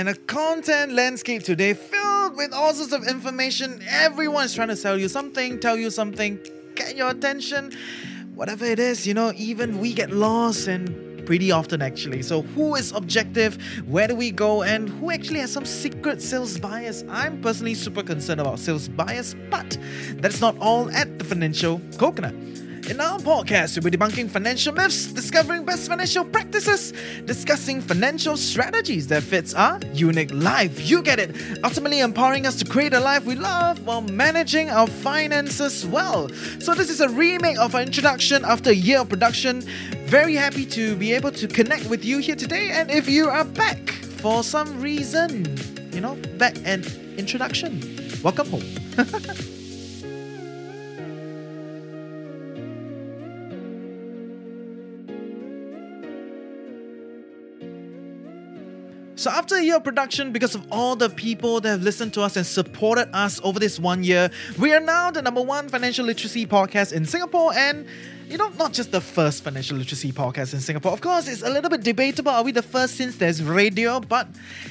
And a content landscape today filled with all sorts of information. Everyone's trying to sell you something, tell you something, get your attention. Whatever it is, you know, even we get lost and pretty often actually. So, who is objective? Where do we go? And who actually has some secret sales bias? I'm personally super concerned about sales bias, but that's not all at the Financial Coconut. In our podcast, we'll be debunking financial myths, discovering best financial practices, discussing financial strategies that fits our unique life. You get it. Ultimately empowering us to create a life we love while managing our finances well. So this is a remake of our introduction after a year of production. Very happy to be able to connect with you here today. And if you are back for some reason, you know, back and introduction, welcome home. So after a year of production, because of all the people that have listened to us and supported us over this one year, we are now the number one financial literacy podcast in Singapore and you know, not just the first financial literacy podcast in Singapore. Of course, it's a little bit debatable. Are we the first since there's radio? But,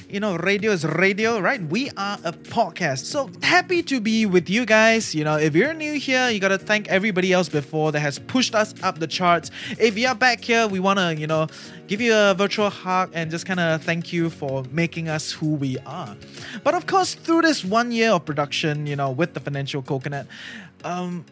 you know, radio is radio, right? We are a podcast. So happy to be with you guys. You know, if you're new here, you got to thank everybody else before that has pushed us up the charts. If you're back here, we want to, you know, give you a virtual hug and just kind of thank you for making us who we are. But of course, through this one year of production, you know, with the Financial Coconut, um,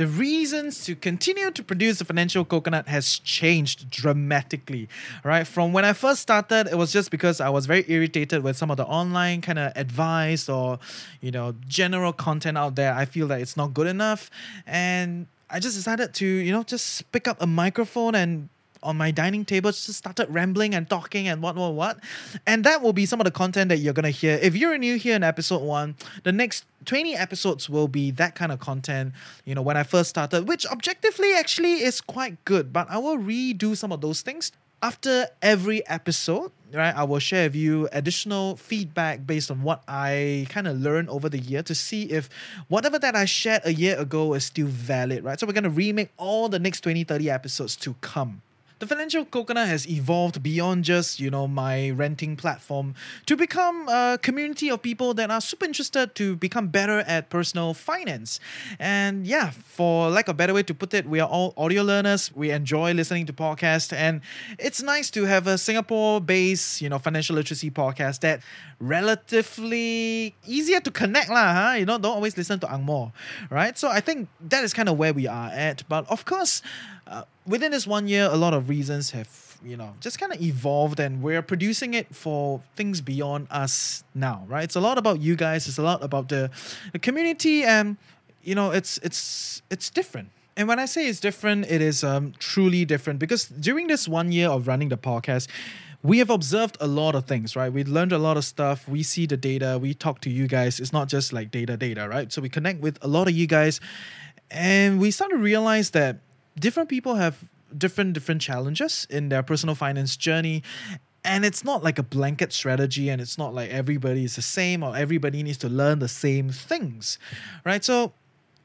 the reasons to continue to produce the financial coconut has changed dramatically right? From when i first started it was just because i was very irritated with some of the online kind of advice or you know general content out there. I feel that it's not good enough. And i just decided to you know just pick up a microphone and on my dining table just started rambling and talking and what what what. And that will be some of the content that you're gonna hear. If you're new here in episode one the next 20 episodes will be that kind of content you know when i first started which objectively actually is quite good. But i will redo some of those things after every episode right? I will share with you additional feedback based on what i kind of learned over the year to see if whatever that i shared a year ago is still valid right? So we're going to remake all the next 20 30 episodes to come the financial coconut has evolved beyond just you know my renting platform to become a community of people that are super interested to become better at personal finance. And yeah for lack of a better way to put it we are all audio learners. We enjoy listening to podcasts. And it's nice to have a singapore based you know financial literacy podcast that relatively easier to connect lah huh? you know don't always listen to angmo right? So i think that is kind of where we are at. But of course uh, within this one year, a lot of reasons have you know just kind of evolved, and we're producing it for things beyond us now, right? It's a lot about you guys. It's a lot about the, the community, and you know, it's it's it's different. And when I say it's different, it is um, truly different because during this one year of running the podcast, we have observed a lot of things, right? We learned a lot of stuff. We see the data. We talk to you guys. It's not just like data, data, right? So we connect with a lot of you guys, and we start to realize that different people have different different challenges in their personal finance journey. And it's not like a blanket strategy and it's not like everybody is the same or everybody needs to learn the same things right? So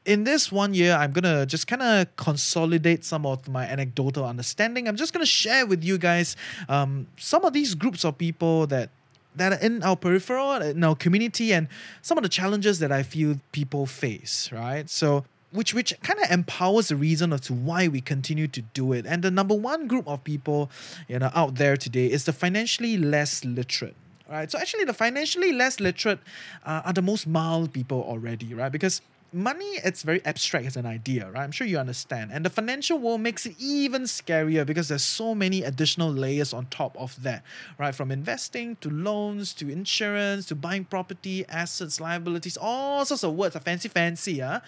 in this one year i'm gonna just kind of consolidate some of my anecdotal understanding. I'm just gonna share with you guys um, some of these groups of people that that are in our peripheral in our community and some of the challenges that i feel people face right? So which which kind of empowers the reason as to why we continue to do it. And the number one group of people, you know, out there today is the financially less literate. Right. So actually, the financially less literate uh, are the most mild people already, right? Because money it's very abstract as an idea right? I'm sure you understand. And the financial world makes it even scarier because there's so many additional layers on top of that right? From investing to loans to insurance to buying property assets liabilities all sorts of words are fancy fancy huh?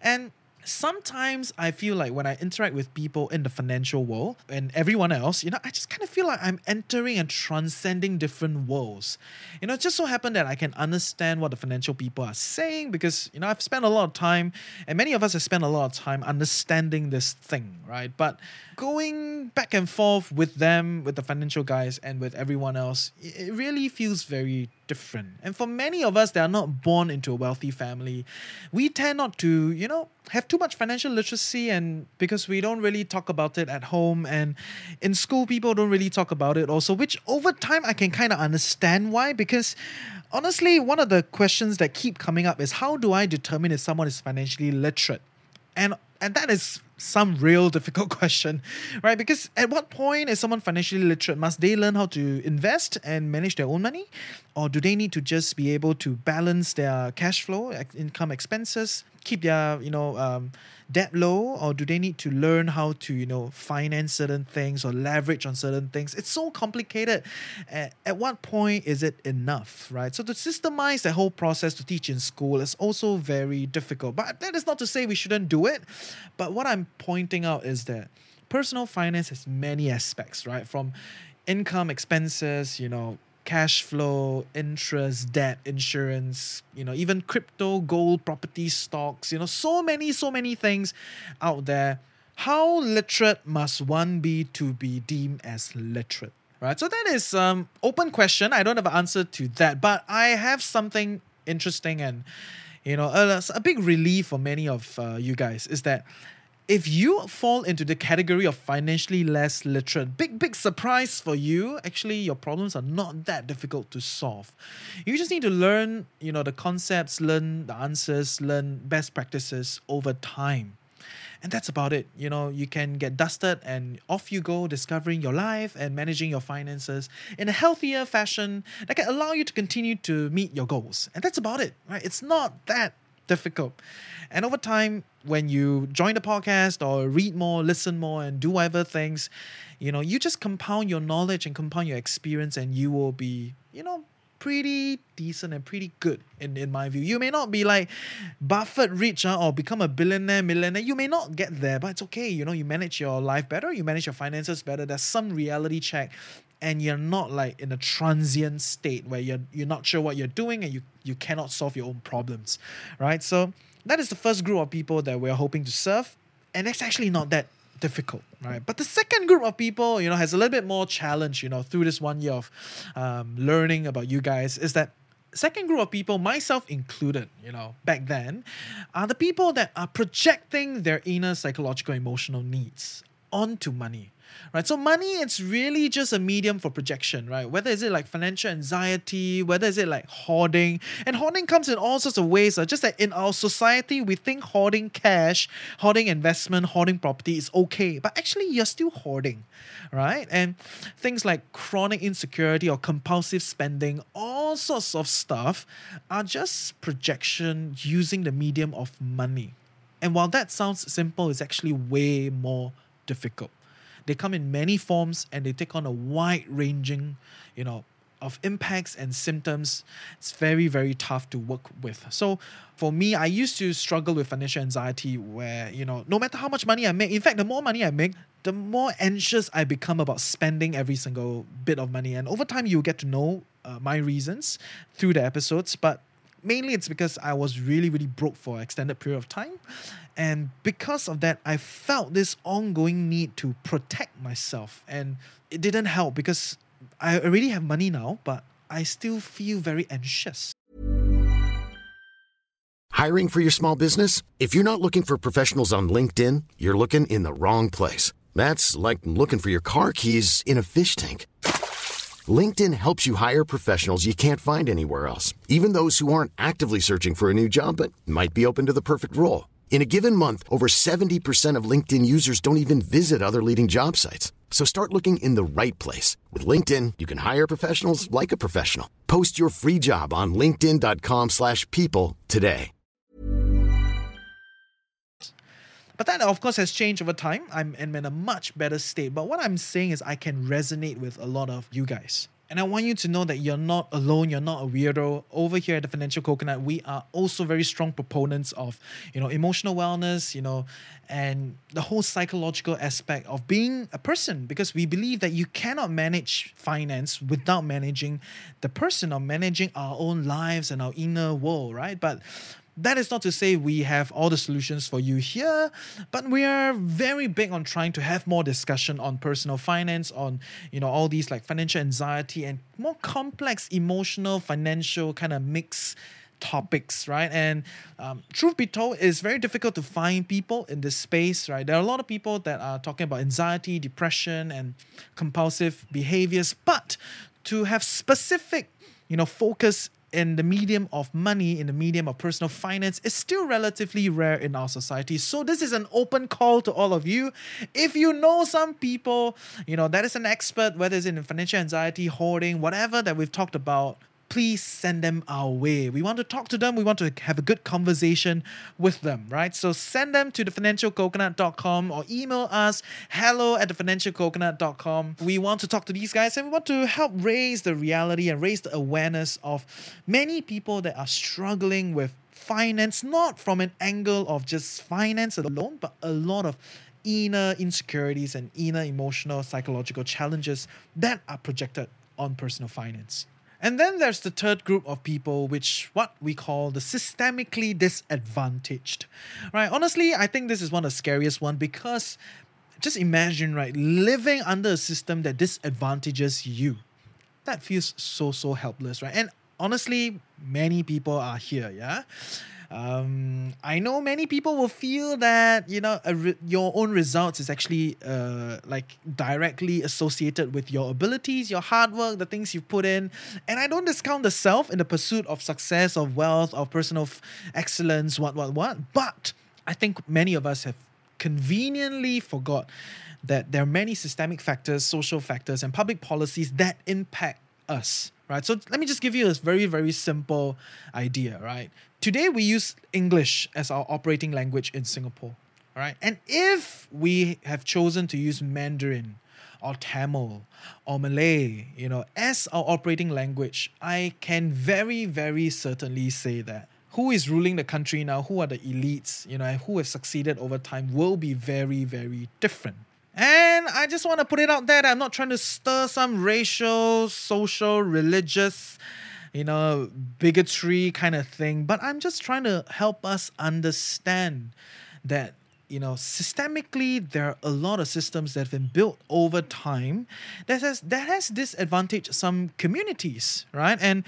and sometimes I feel like when I interact with people in the financial world and everyone else, you know, I just kind of feel like I'm entering and transcending different worlds. You know, it just so happened that I can understand what the financial people are saying because, you know, I've spent a lot of time, and many of us have spent a lot of time understanding this thing, right? But going back and forth with them, with the financial guys, and with everyone else, it really feels very different. And for many of us that are not born into a wealthy family, we tend not to, you know, have too much financial literacy and because we don't really talk about it at home and in school people don't really talk about it also, which over time I can kind of understand why because honestly, one of the questions that keep coming up is how do I determine if someone is financially literate? And and that is some real difficult question, right? Because at what point is someone financially literate? Must they learn how to invest and manage their own money? Or do they need to just be able to balance their cash flow, income expenses, keep their, you know, um, debt low? Or do they need to learn how to, you know, finance certain things or leverage on certain things? It's so complicated. At, at what point is it enough, right? So to systemize the whole process to teach in school is also very difficult. But that is not to say we shouldn't do it. But what I'm pointing out is that personal finance has many aspects, right? From income, expenses, you know, cash flow, interest, debt, insurance, you know, even crypto, gold, property, stocks, you know, so many, so many things out there. How literate must one be to be deemed as literate? Right. So that is um open question. I don't have an answer to that, but I have something interesting and you know a, a big relief for many of uh, you guys is that if you fall into the category of financially less literate, big, big surprise for you. Actually, your problems are not that difficult to solve. You just need to learn, you know, the concepts, learn the answers, learn best practices over time. And that's about it. You know, you can get dusted and off you go, discovering your life and managing your finances in a healthier fashion that can allow you to continue to meet your goals. And that's about it, right? It's not that difficult. And over time, when you join the podcast or read more, listen more, and do whatever things, you know, you just compound your knowledge and compound your experience, and you will be, you know, pretty decent and pretty good in, in my view. You may not be like Buffett rich uh, or become a billionaire, millionaire. You may not get there, but it's okay. You know, you manage your life better, you manage your finances better. There's some reality check and you're not like in a transient state where you're you're not sure what you're doing and you you cannot solve your own problems right so that is the first group of people that we're hoping to serve and it's actually not that difficult right? But the second group of people you know has a little bit more challenge you know through this one year of um, learning about you guys is that second group of people myself included you know back then are the people that are projecting their inner psychological emotional needs onto money right? So money, it's really just a medium for projection, right? Whether is it like financial anxiety, whether is it like hoarding, and hoarding comes in all sorts of ways. Uh, just that in our society, we think hoarding cash, hoarding investment, hoarding property is okay, but actually you're still hoarding, right? And things like chronic insecurity or compulsive spending, all sorts of stuff are just projection using the medium of money. And while that sounds simple, it's actually way more difficult. They come in many forms and they take on a wide ranging, you know, of impacts and symptoms. It's very, very tough to work with. So for me, I used to struggle with financial anxiety where, you know, no matter how much money I make, in fact, the more money I make, the more anxious I become about spending every single bit of money. And over time, you get to know uh, my reasons through the episodes. But mainly it's because I was really, really broke for an extended period of time. And because of that, I felt this ongoing need to protect myself. And it didn't help because I already have money now, but I still feel very anxious. Hiring for your small business? If you're not looking for professionals on LinkedIn, you're looking in the wrong place. That's like looking for your car keys in a fish tank. LinkedIn helps you hire professionals you can't find anywhere else, even those who aren't actively searching for a new job but might be open to the perfect role. In a given month, over 70% of LinkedIn users don't even visit other leading job sites. So start looking in the right place. With LinkedIn, you can hire professionals like a professional. Post your free job on linkedin.com slash people today. But that, of course, has changed over time. I'm, in a much better state. But what I'm saying is I can resonate with a lot of you guys. And I want you to know that you're not alone, you're not a weirdo. Over here at the Financial Coconut, we are also very strong proponents of, you know, emotional wellness, you know, and the whole psychological aspect of being a person because we believe that you cannot manage finance without managing the person or managing our own lives and our inner world, right? But that is not to say we have all the solutions for you here, but we are very big on trying to have more discussion on personal finance, on you know all these like financial anxiety and more complex emotional financial kind of mix topics, right? And um, truth be told, it's very difficult to find people in this space, right? There are a lot of people that are talking about anxiety, depression, and compulsive behaviors, but to have specific, you know, focus in the medium of money, in the medium of personal finance, is still relatively rare in our society. So this is an open call to all of you. If you know some people, you know, that is an expert, whether it's in financial anxiety, hoarding, whatever that we've talked about, please send them our way. We want to talk to them. We want to have a good conversation with them, right? So send them to thefinancialcoconut.com or email us hello at thefinancialcoconut.com. We want to talk to these guys and we want to help raise the reality and raise the awareness of many people that are struggling with finance, not from an angle of just finance alone, but a lot of inner insecurities and inner emotional psychological challenges that are projected on personal finance. And then there's the third group of people, which what we call the systemically disadvantaged. Right? Honestly, I think this is one of the scariest one because just imagine, right, living under a system that disadvantages you. That feels so, so helpless, right? And honestly, many people are here, yeah? Um, I know many people will feel that you know re- your own results is actually uh, like directly associated with your abilities, your hard work, the things you've put in. And I don't discount the self in the pursuit of success, of wealth, of personal f- excellence, what, what, what. But I think many of us have conveniently forgot that there are many systemic factors, social factors, and public policies that impact us right? So let me just give you a very, very simple idea, right? Today we use English as our operating language in Singapore, right? And if we have chosen to use Mandarin or Tamil or Malay, you know, as our operating language, I can very, very certainly say that who is ruling the country now, who are the elites, you know, and who have succeeded over time will be very, very different. And I just want to put it out there I'm not trying to stir some racial, social, religious, you know, bigotry kind of thing, but I'm just trying to help us understand that you know systemically there are a lot of systems that have been built over time that has that has disadvantaged some communities right? And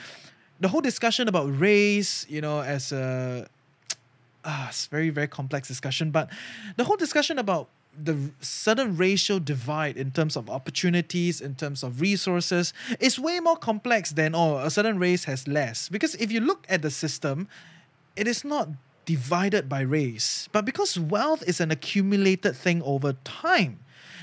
the whole discussion about race you know as a ah, it's very very complex discussion but the whole discussion about the certain racial divide in terms of opportunities, in terms of resources, is way more complex than oh a certain race has less. Because if you look at the system, it is not divided by race, but because wealth is an accumulated thing over time.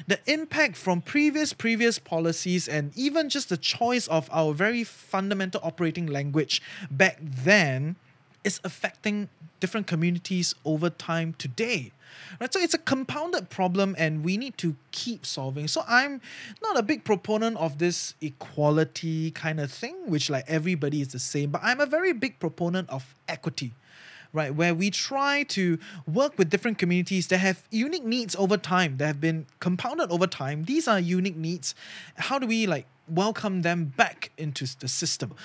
The impact from previous previous policies and even just the choice of our very fundamental operating language back then is affecting different communities over time today. Right? So it's a compounded problem and we need to keep solving. So I'm not a big proponent of this equality kind of thing, which like everybody is the same, but I'm a very big proponent of equity right? Where we try to work with different communities that have unique needs over time, that have been compounded over time. These are unique needs. How do we like welcome them back into the system?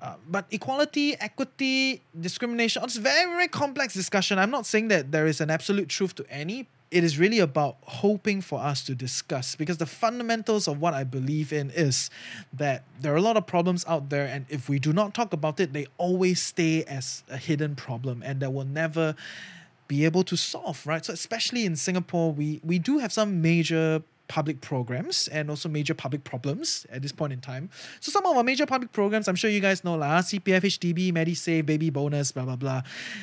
Uh, but equality, equity, discrimination, it's very, very complex discussion. I'm not saying that there is an absolute truth to any. It is really about hoping for us to discuss because the fundamentals of what I believe in is that there are a lot of problems out there, and if we do not talk about it, they always stay as a hidden problem and that will never be able to solve, right? So, especially in Singapore, we, we do have some major public programs and also major public problems at this point in time. So some of our major public programs, I'm sure you guys know lah, CPF, HDB, MediSave, Baby Bonus, blah blah blah.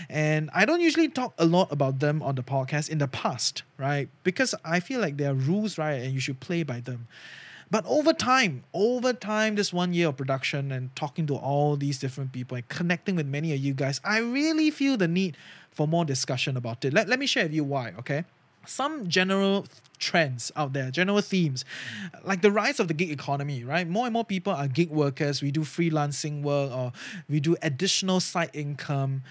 And I don't usually talk a lot about them on the podcast in the past, right? Because I feel like there are rules, right, and you should play by them. But over time, over time, this one year of production and talking to all these different people and connecting with many of you guys, I really feel the need for more discussion about it. Let, let me share with you why, okay? Some general trends out there, general themes, like the rise of the gig economy, right? More and more people are gig workers. We do freelancing work or we do additional side income.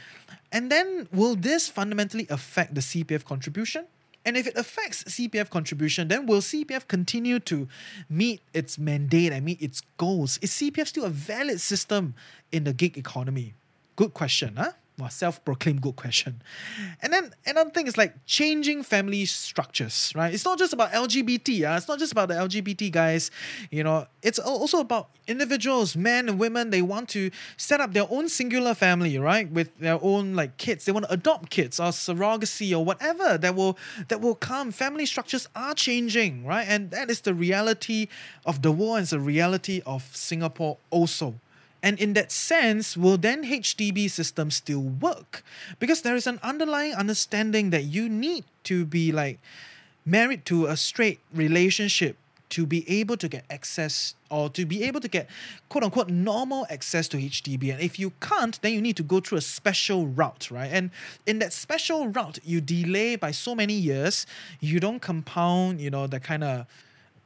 And then will this fundamentally affect the CPF contribution? And if it affects CPF contribution, then will CPF continue to meet its mandate and meet its goals? Is CPF still a valid system in the gig economy? Good question, huh? Well, self-proclaimed good question. And then another thing is like changing family structures, right? It's not just about LGBT, uh, it's not just about the LGBT guys, you know, it's also about individuals, men and women, they want to set up their own singular family, right? With their own like kids. They want to adopt kids or surrogacy or whatever that will that will come. Family structures are changing, right? And that is the reality of the world and it's the reality of Singapore also. And in that sense, will then HDB system still work? Because there is an underlying understanding that you need to be like married to a straight relationship to be able to get access or to be able to get quote unquote normal access to HDB. And if you can't, then you need to go through a special route, right? And in that special route, you delay by so many years, you don't compound, you know, the kind of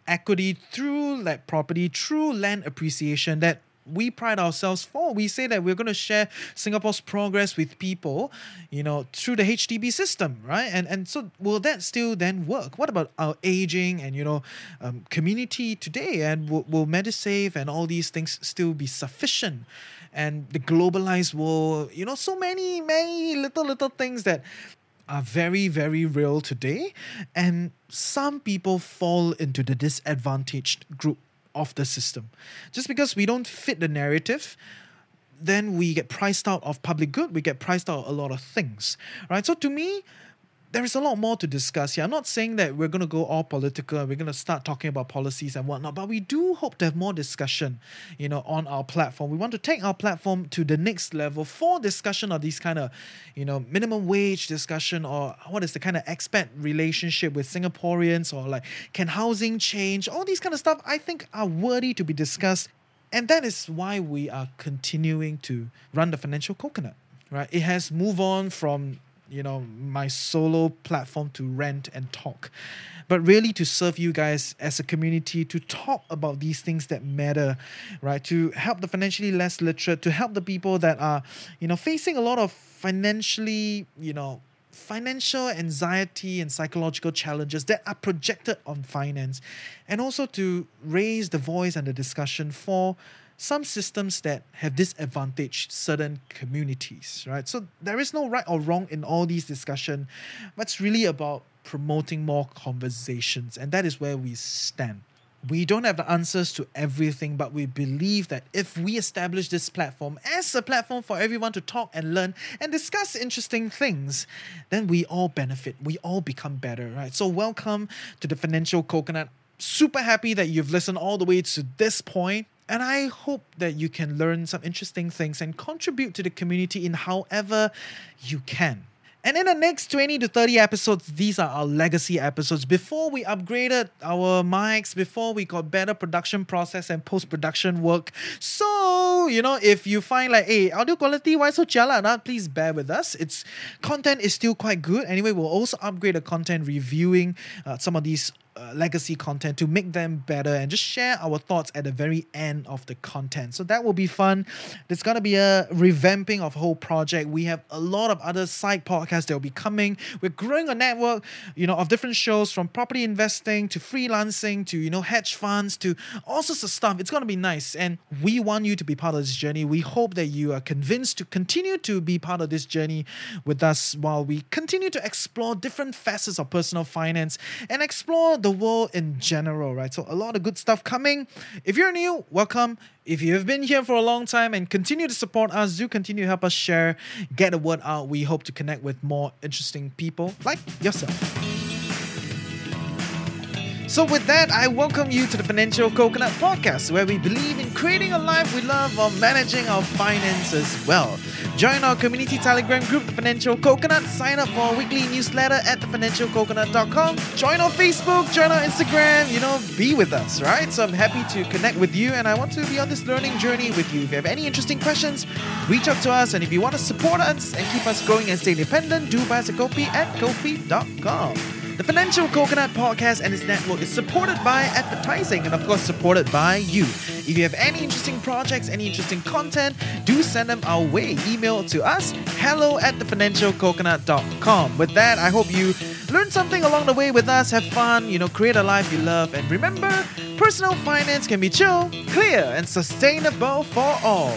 equity through like property, through land appreciation that we pride ourselves for. We say that we're going to share Singapore's progress with people, you know, through the HDB system, right? And and so will that still then work? What about our aging and you know, um, community today? And will, will MediSave and all these things still be sufficient? And the globalized world, you know, so many many little little things that are very, very real today. And some people fall into the disadvantaged group of the system. Just because we don't fit the narrative, then we get priced out of public good, we get priced out a lot of things. Right? So to me, there is a lot more to discuss here. I'm not saying that we're going to go all political and we're going to start talking about policies and whatnot, but we do hope to have more discussion, you know, on our platform. We want to take our platform to the next level for discussion of these kind of, you know, minimum wage discussion or what is the kind of expat relationship with Singaporeans or like can housing change? All these kind of stuff I think are worthy to be discussed. And that is why we are continuing to run the financial coconut. Right? It has moved on from you know my solo platform to rent and talk. But really to serve you guys as a community to talk about these things that matter right? To help the financially less literate to help the people that are you know facing a lot of financially you know financial anxiety and psychological challenges that are projected on finance. And also to raise the voice and the discussion for some systems that have disadvantaged certain communities, right? So there is no right or wrong in all these discussion, but it's really about promoting more conversations, and that is where we stand. We don't have the answers to everything, but we believe that if we establish this platform as a platform for everyone to talk and learn and discuss interesting things, then we all benefit. We all become better, right? So, welcome to the Financial Coconut. Super happy that you've listened all the way to this point. And I hope that you can learn some interesting things and contribute to the community in however you can. And in the next 20 to 30 episodes, these are our legacy episodes. Before we upgraded our mics, before we got better production process and post production work. So, you know, if you find like, hey, audio quality, why so jialat? Huh? Please bear with us. Its content is still quite good. Anyway, we'll also upgrade the content reviewing uh, some of these uh, legacy content to make them better and just share our thoughts at the very end of the content. So that will be fun. There's to be a revamping of whole project. We have a lot of other side podcasts that will be coming. We're growing a network, you know, of different shows from property investing to freelancing to, you know, hedge funds to all sorts of stuff. It's to be nice. And we want you to be part of this journey. We hope that you are convinced to continue to be part of this journey with us while we continue to explore different facets of personal finance and explore the the world in general, right? So a lot of good stuff coming. If you're new, welcome. If you have been here for a long time and continue to support us, do continue to help us share, get the word out. We hope to connect with more interesting people like yourself. So, with that, I welcome you to the Financial Coconut Podcast, where we believe in creating a life we love while managing our finances well. Join our community Telegram group, The Financial Coconut. Sign up for our weekly newsletter at thefinancialcoconut.com. Join our Facebook, join our Instagram, you know, be with us, right? So, I'm happy to connect with you and I want to be on this learning journey with you. If you have any interesting questions, reach out to us. And if you want to support us and keep us growing and stay independent, do buy us a copy at ko-fi.com. The Financial Coconut Podcast and its network is supported by advertising and, of course, supported by you. If you have any interesting projects, any interesting content, do send them our way. Email to us, hello at thefinancialcoconut.com. With that, I hope you learn something along the way with us, have fun, you know, create a life you love, and remember, personal finance can be chill, clear, and sustainable for all.